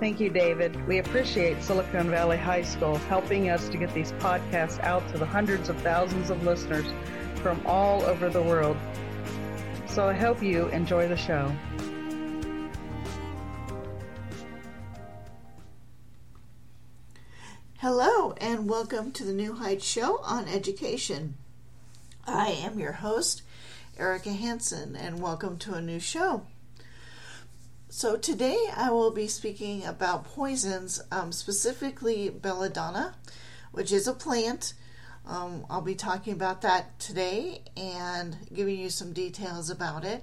Thank you, David. We appreciate Silicon Valley High School helping us to get these podcasts out to the hundreds of thousands of listeners from all over the world. So I hope you enjoy the show. Hello, and welcome to the New Heights Show on Education. I am your host, Erika Hanson, and welcome to a new show. So today I will be speaking about poisons, um, specifically belladonna, which is a plant. Um, I'll be talking about that today and giving you some details about it.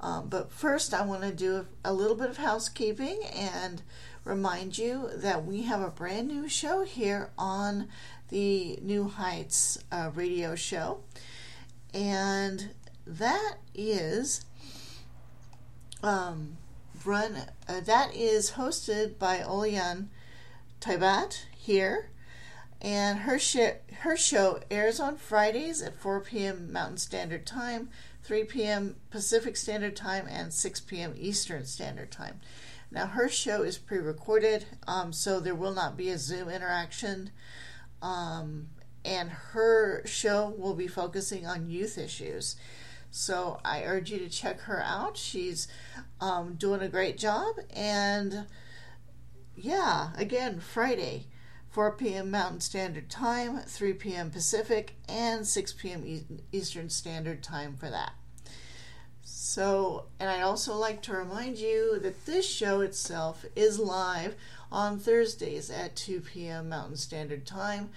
Um, but first, I want to do a little bit of housekeeping and remind you that we have a brand new show here on the New Heights uh, radio show, and that is um, run uh, that is hosted by Olian Taibat here, and her sh- her show airs on Fridays at 4 p.m. Mountain Standard Time, 3 p.m. Pacific Standard Time, and 6 p.m. Eastern Standard Time. Now her show is pre-recorded, um, so there will not be a Zoom interaction. Um, and her show will be focusing on youth issues. So I urge you to check her out. She's um, doing a great job. And yeah, again, Friday, 4 p.m. Mountain Standard Time, 3 p.m. Pacific, and 6 p.m. Eastern Standard Time for that. So, and I'd also like to remind you that this show itself is live on Thursdays at 2 p.m. Mountain Standard Time,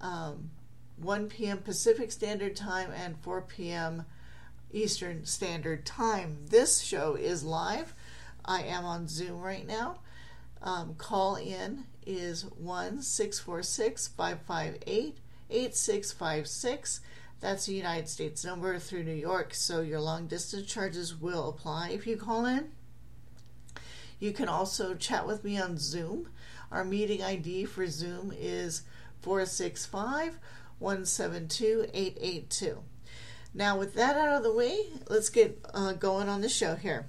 um, 1 p.m. Pacific Standard Time, and 4 p.m. Eastern Standard Time. This show is live. I am on Zoom right now. Um, call in is 1 646 558 8656. That's the United States number through New York, so your long distance charges will apply if you call in. You can also chat with me on Zoom. Our meeting ID for Zoom is 465 172 882. Now, with that out of the way, let's get uh, going on the show here.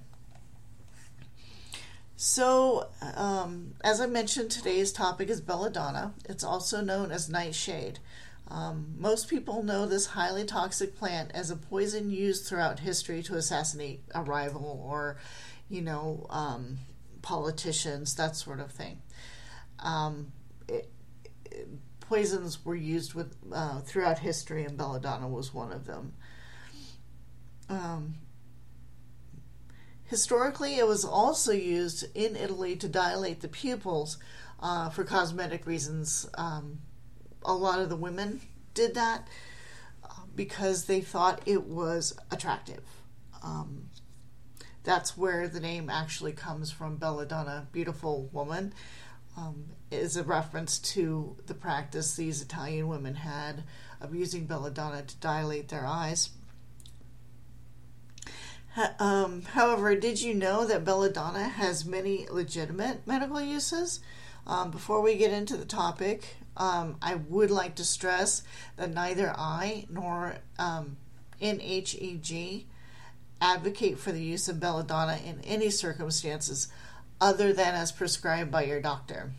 So, um, as I mentioned, today's topic is belladonna. It's also known as nightshade. Um, most people know this highly toxic plant as a poison used throughout history to assassinate a rival or, you know, um, politicians, that sort of thing. Um, it, it, poisons were used with uh, throughout history, and belladonna was one of them. Um, historically, it was also used in Italy to dilate the pupils uh, for cosmetic reasons. Um, a lot of the women did that uh, because they thought it was attractive. Um, that's where the name actually comes from belladonna, beautiful woman, um, is a reference to the practice these Italian women had of using belladonna to dilate their eyes. Um, however, did you know that belladonna has many legitimate medical uses? Um, before we get into the topic, um, I would like to stress that neither I nor um, NHEG advocate for the use of belladonna in any circumstances other than as prescribed by your doctor.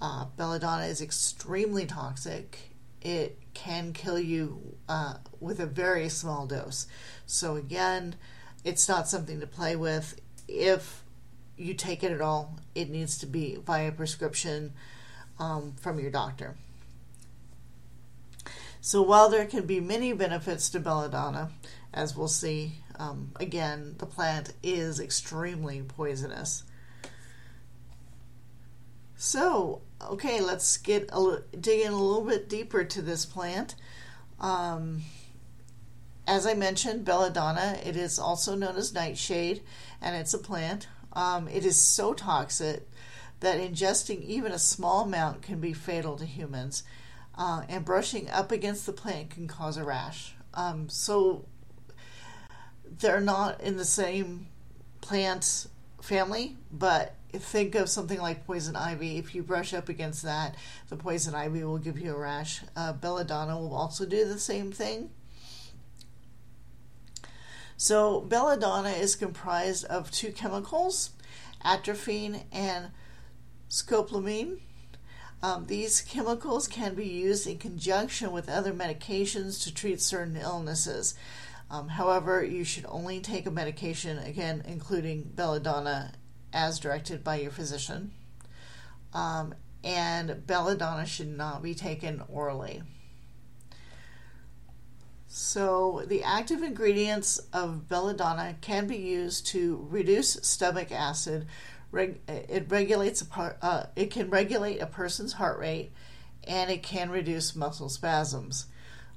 Uh, belladonna is extremely toxic. It can kill you uh, with a very small dose. So, again, it's not something to play with. If you take it at all, it needs to be via prescription um, from your doctor. So while there can be many benefits to belladonna, as we'll see, um, again, the plant is extremely poisonous. So, okay, let's get a, dig in a little bit deeper to this plant. Um, as I mentioned, belladonna, it is also known as nightshade, and it's a plant. Um, it is so toxic that ingesting even a small amount can be fatal to humans uh, and brushing up against the plant can cause a rash. Um, so they're not in the same plant family, but think of something like poison ivy. If you brush up against that, the poison ivy will give you a rash. Uh, belladonna will also do the same thing. So, belladonna is comprised of two chemicals, atropine and scopolamine. Um, these chemicals can be used in conjunction with other medications to treat certain illnesses. Um, however, you should only take a medication, again, including belladonna, as directed by your physician. Um, and belladonna should not be taken orally. So, the active ingredients of belladonna can be used to reduce stomach acid, it regulates a uh, it can regulate a person's heart rate and it can reduce muscle spasms.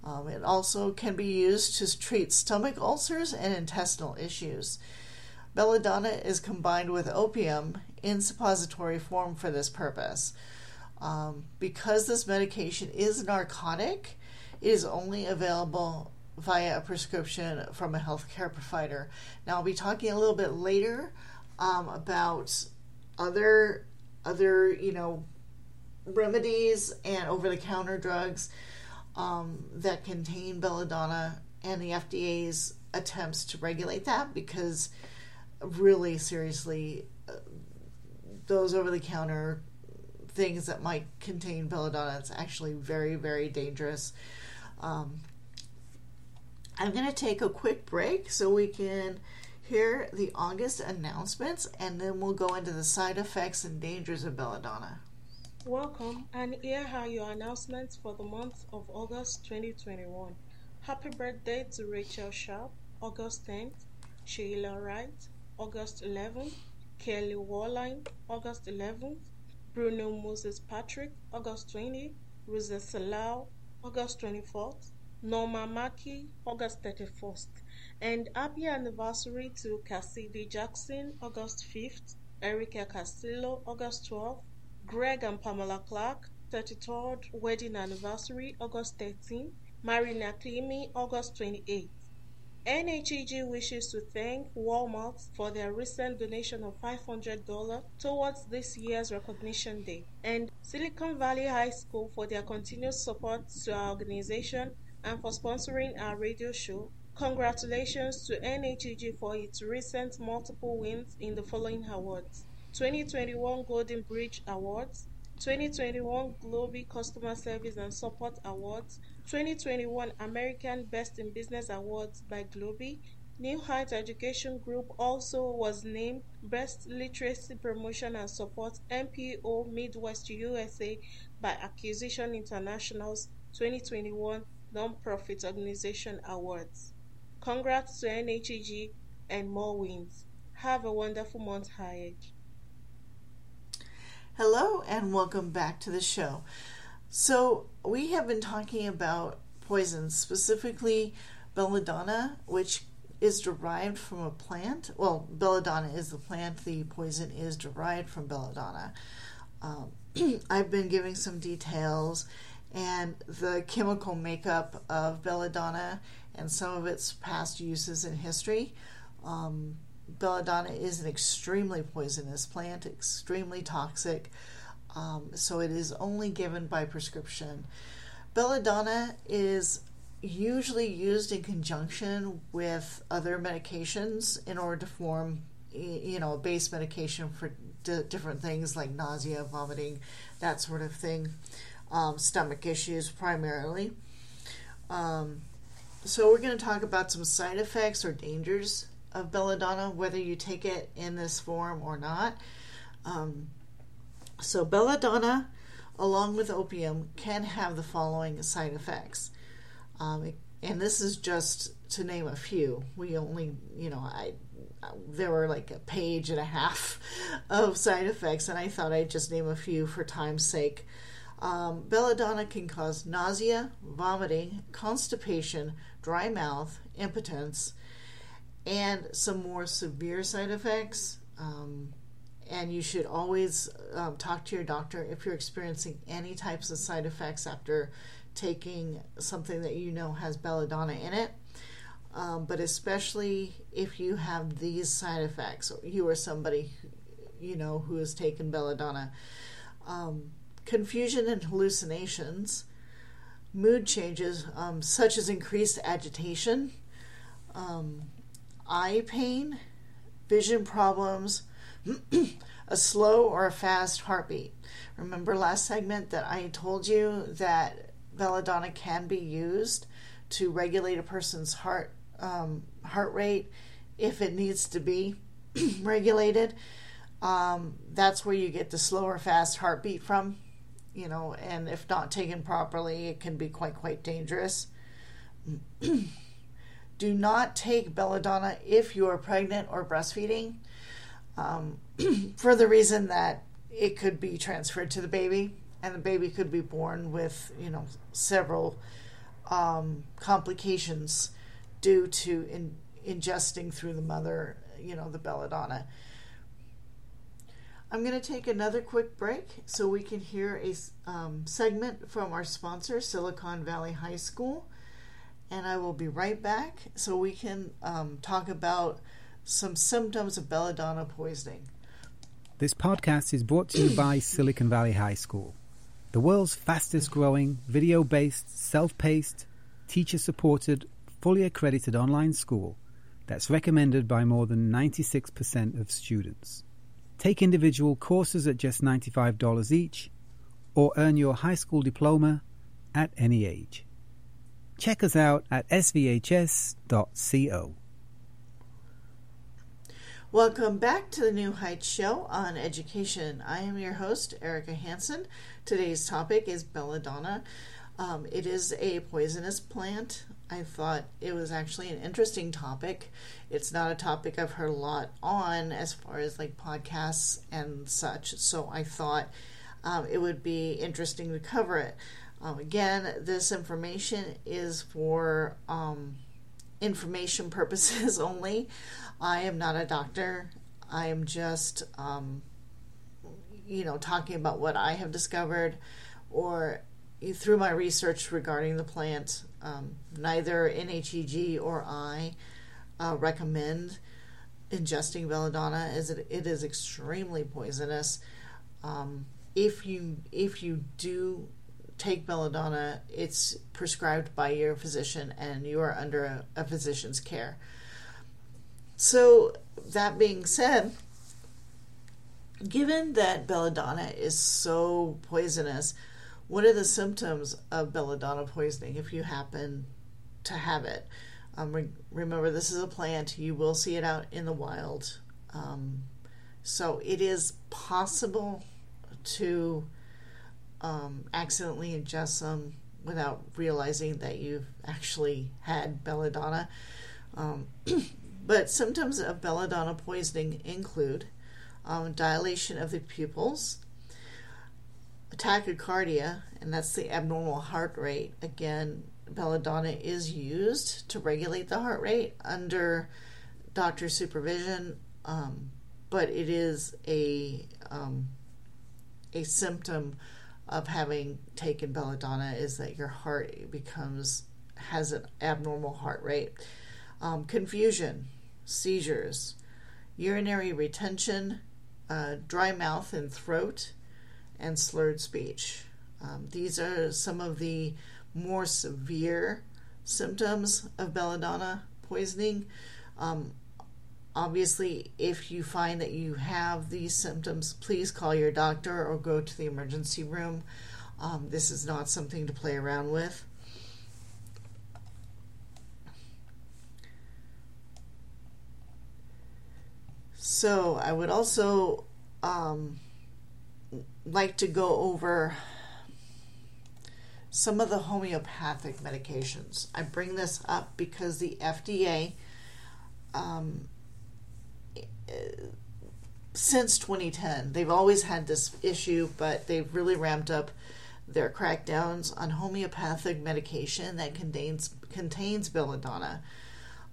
Um, it also can be used to treat stomach ulcers and intestinal issues. Belladonna is combined with opium in suppository form for this purpose. Um, because this medication is narcotic, is only available via a prescription from a healthcare provider. Now, I'll be talking a little bit later um, about other other you know remedies and over the counter drugs um, that contain belladonna and the FDA's attempts to regulate that because really seriously uh, those over the counter things that might contain belladonna it's actually very very dangerous um, i'm going to take a quick break so we can hear the August announcements, and then we'll go into the side effects and dangers of belladonna. Welcome, and here are your announcements for the month of August 2021. Happy birthday to Rachel Sharp, August 10th, Sheila Wright, August 11th, Kelly Warline, August 11th, Bruno Moses Patrick, August 20, Rosa Salau, August 24th, Norma Maki, August 31st. And happy anniversary to Cassidy Jackson, August 5th, Erica Castillo, August 12th, Greg and Pamela Clark, 33rd wedding anniversary, August 13th, Marina Klimi, August 28th. NHEG wishes to thank Walmart for their recent donation of $500 towards this year's recognition day, and Silicon Valley High School for their continued support to our organization and for sponsoring our radio show. Congratulations to NHEG for its recent multiple wins in the following awards 2021 Golden Bridge Awards, 2021 Globee Customer Service and Support Awards, 2021 American Best in Business Awards by Globee. New Heights Education Group also was named Best Literacy Promotion and Support NPO Midwest USA by Acquisition International's 2021 Nonprofit Organization Awards. Congrats to NHEG and more wins. Have a wonderful month ahead. Hello and welcome back to the show. So, we have been talking about poisons, specifically belladonna, which is derived from a plant. Well, belladonna is the plant, the poison is derived from belladonna. Um, I've been giving some details and the chemical makeup of belladonna and some of its past uses in history. Um, belladonna is an extremely poisonous plant, extremely toxic, um, so it is only given by prescription. Belladonna is usually used in conjunction with other medications in order to form, you know, a base medication for d- different things like nausea, vomiting, that sort of thing, um, stomach issues primarily. Um, so we're going to talk about some side effects or dangers of belladonna, whether you take it in this form or not. Um, so, belladonna, along with opium, can have the following side effects. Um, and this is just to name a few. We only, you know, I there were like a page and a half of side effects, and I thought I'd just name a few for time's sake. Um, belladonna can cause nausea, vomiting, constipation, dry mouth, impotence, and some more severe side effects. Um, and you should always um, talk to your doctor if you're experiencing any types of side effects after taking something that you know has belladonna in it. Um, but especially if you have these side effects, or you are somebody, you know, who has taken belladonna. Um, confusion and hallucinations, mood changes um, such as increased agitation, um, eye pain, vision problems, a slow or a fast heartbeat. Remember last segment that I told you that belladonna can be used to regulate a person's heart um, heart rate if it needs to be regulated. Um, that's where you get the slow or fast heartbeat from, you know, and if not taken properly, it can be quite, quite dangerous. Do not take belladonna if you are pregnant or breastfeeding um, for the reason that it could be transferred to the baby and the baby could be born with, you know, several um, complications due to in, ingesting through the mother, you know, the belladonna. I'm going to take another quick break so we can hear a um, segment from our sponsor, Silicon Valley High School. And I will be right back so we can um, talk about some symptoms of belladonna poisoning. This podcast is brought to you by Silicon Valley High School, the world's fastest growing, video based, self paced, teacher supported fully accredited online school that's recommended by more than 96% of students. Take individual courses at just $95 each or earn your high school diploma at any age. Check us out at svhs.co. Welcome back to the New Heights Show on Education. I am your host, Erika Hanson. Today's topic is belladonna. Um, it is a poisonous plant. I thought it was actually an interesting topic. It's not a topic I've heard a lot on as far as like podcasts and such. So I thought um, it would be interesting to cover it. Um, again, this information is for um, information purposes only. I am not a doctor. I am just, um, you know, talking about what I have discovered or through my research regarding the plant, um, neither NHEG or I uh, recommend ingesting belladonna, as it, it is extremely poisonous. Um, if you if you do take belladonna, it's prescribed by your physician, and you are under a, a physician's care. So that being said, given that belladonna is so poisonous what are the symptoms of belladonna poisoning if you happen to have it? Um, re- remember, this is a plant. You will see it out in the wild. Um, so it is possible to um, accidentally ingest some without realizing that you've actually had belladonna. Um, but symptoms of belladonna poisoning include um, dilation of the pupils, tachycardia, and that's the abnormal heart rate. Again, belladonna is used to regulate the heart rate under doctor supervision, um, but it is a um, a symptom of having taken belladonna is that your heart becomes has an abnormal heart rate. Um, confusion, seizures, urinary retention, uh, dry mouth and throat, and slurred speech. Um, these are some of the more severe symptoms of belladonna poisoning. Um, obviously, if you find that you have these symptoms, please call your doctor or go to the emergency room. Um, this is not something to play around with. So I would also um, like to go over some of the homeopathic medications. I bring this up because the FDA, um, since 2010, they've always had this issue, but they've really ramped up their crackdowns on homeopathic medication that contains contains belladonna.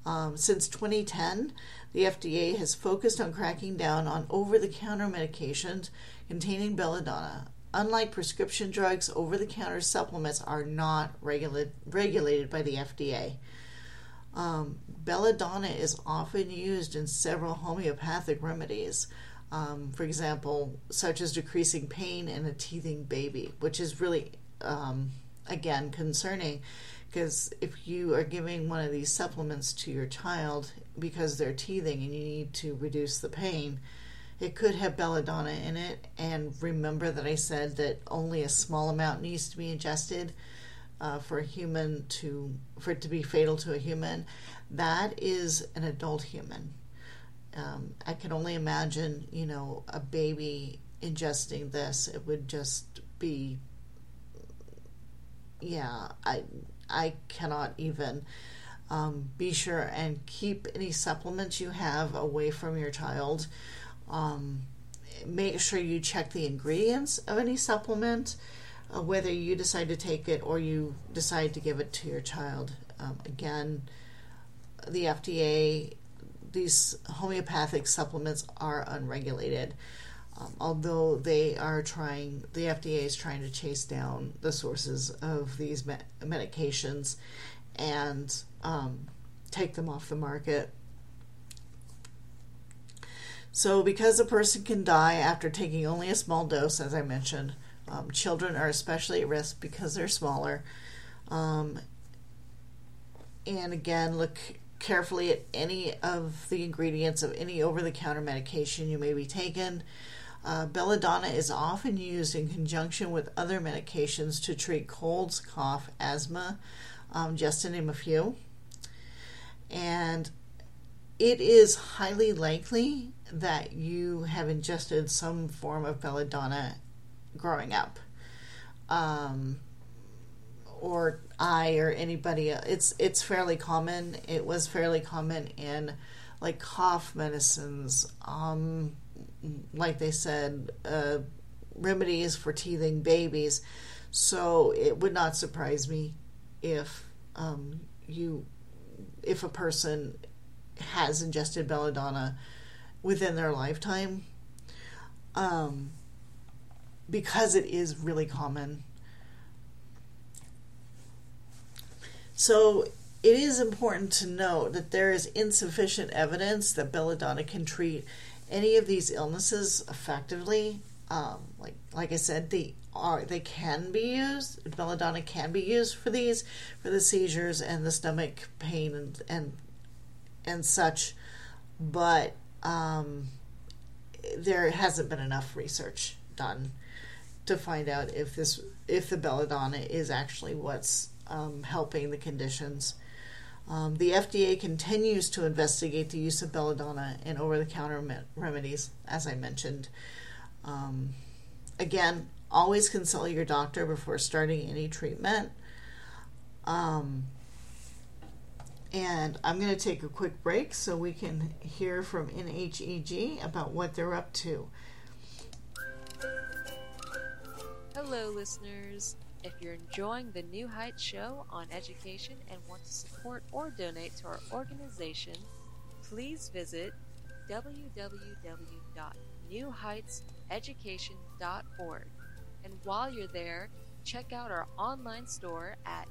Um, since 2010, the FDA has focused on cracking down on over the counter medications containing belladonna. Unlike prescription drugs, over the counter supplements are not regula- regulated by the FDA. Um, belladonna is often used in several homeopathic remedies, um, for example, such as decreasing pain in a teething baby, which is really, um, again, concerning because if you are giving one of these supplements to your child because they're teething and you need to reduce the pain, it could have belladonna in it. And remember that I said that only a small amount needs to be ingested uh, for a human to for it to be fatal to a human. That is an adult human. Um, I can only imagine, you know, a baby ingesting this. It would just be, yeah, I I cannot even. Um, be sure and keep any supplements you have away from your child. Um, make sure you check the ingredients of any supplement, uh, whether you decide to take it or you decide to give it to your child. Um, again, the FDA, these homeopathic supplements are unregulated. Um, although they are trying, the FDA is trying to chase down the sources of these me- medications and um, take them off the market. So, because a person can die after taking only a small dose, as I mentioned, um, children are especially at risk because they're smaller. Um, and again, look carefully at any of the ingredients of any over the counter medication you may be taking. Uh, belladonna is often used in conjunction with other medications to treat colds, cough, asthma, um, just to name a few. And it is highly likely that you have ingested some form of belladonna growing up. Um, or I or anybody it's it's fairly common. It was fairly common in like cough medicines, um, like they said, uh, remedies for teething babies. So it would not surprise me if um, you if a person has ingested belladonna within their lifetime um, because it is really common so it is important to note that there is insufficient evidence that belladonna can treat any of these illnesses effectively um, like like i said the are they can be used. Belladonna can be used for these, for the seizures and the stomach pain and and and such, but um, there hasn't been enough research done to find out if this if the belladonna is actually what's um, helping the conditions. Um, the FDA continues to investigate the use of belladonna in over-the-counter me- remedies, as I mentioned. Um, again, always consult your doctor before starting any treatment. Um, and I'm going to take a quick break so we can hear from NHEG about what they're up to. Hello, listeners. If you're enjoying the New Heights show on education and want to support or donate to our organization, please visit www.newheightseducation.org. And while you're there, check out our online store at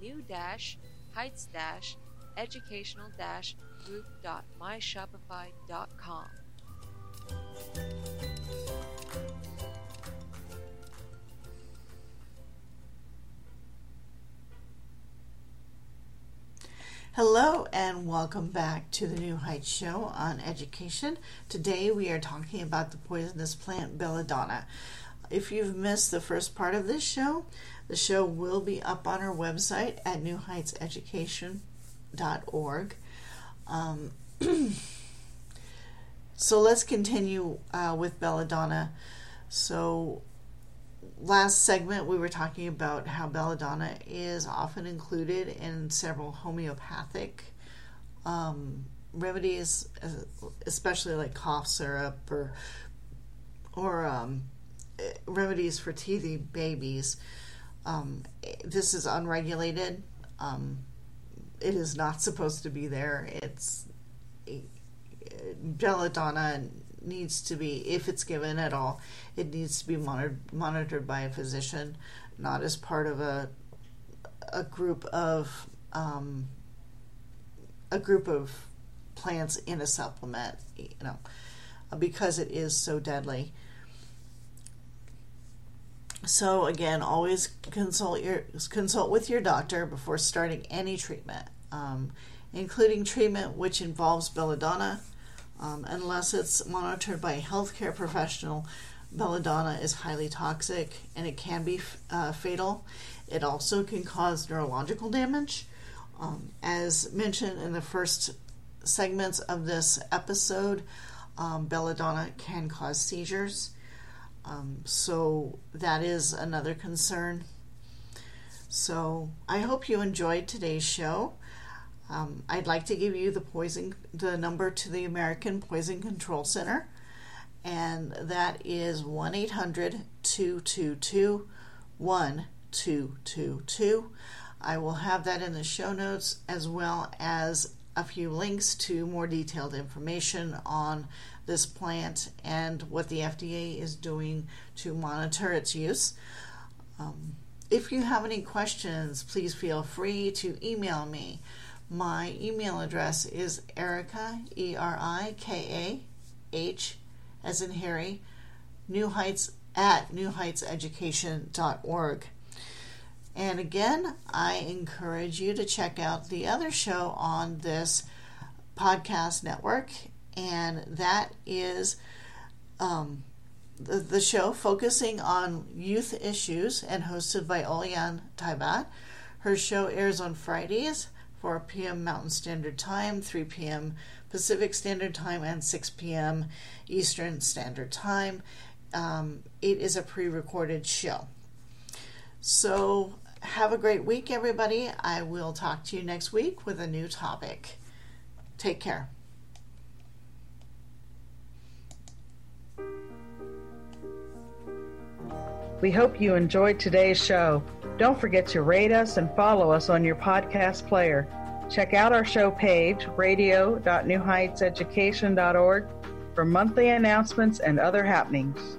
new-heights-educational-group.myshopify.com. Hello and welcome back to the New Heights Show on education. Today we are talking about the poisonous plant belladonna. If you've missed the first part of this show, the show will be up on our website at newheightseducation.org. Um, So let's continue uh, with belladonna. So last segment we were talking about how belladonna is often included in several homeopathic um, remedies, especially like cough syrup or or um, remedies for teething babies. Um, this is unregulated. Um, it is not supposed to be there. It's belladonna needs to be, if it's given at all, it needs to be monitored, monitored by a physician, not as part of a a group of um, a group of plants in a supplement. You know, because it is so deadly. So again, always consult your consult with your doctor before starting any treatment, um, including treatment which involves belladonna. Um, unless it's monitored by a healthcare professional, belladonna is highly toxic and it can be uh, fatal. It also can cause neurological damage. Um, as mentioned in the first segments of this episode, um, belladonna can cause seizures. Um, so that is another concern. So I hope you enjoyed today's show. Um, I'd like to give you the poison, the number to the American Poison Control Center, and that is 1 800 222 1222. I will have that in the show notes as well as a few links to more detailed information on this plant and what the FDA is doing to monitor its use. Um, if you have any questions, please feel free to email me. My email address is Erika, E R I K A H, as in Harry, New Heights at newheightseducation.org. And again, I encourage you to check out the other show on this podcast network, and that is um, the, the show focusing on youth issues and hosted by Olian Taibat. Her show airs on Fridays, 4 p.m. Mountain Standard Time, 3 p.m. Pacific Standard Time, and 6 p.m. Eastern Standard Time. Um, it is a pre recorded show. So, have a great week, everybody. I will talk to you next week with a new topic. Take care. We hope you enjoyed today's show. Don't forget to rate us and follow us on your podcast player. Check out our show page, radio.newheightseducation.org, for monthly announcements and other happenings.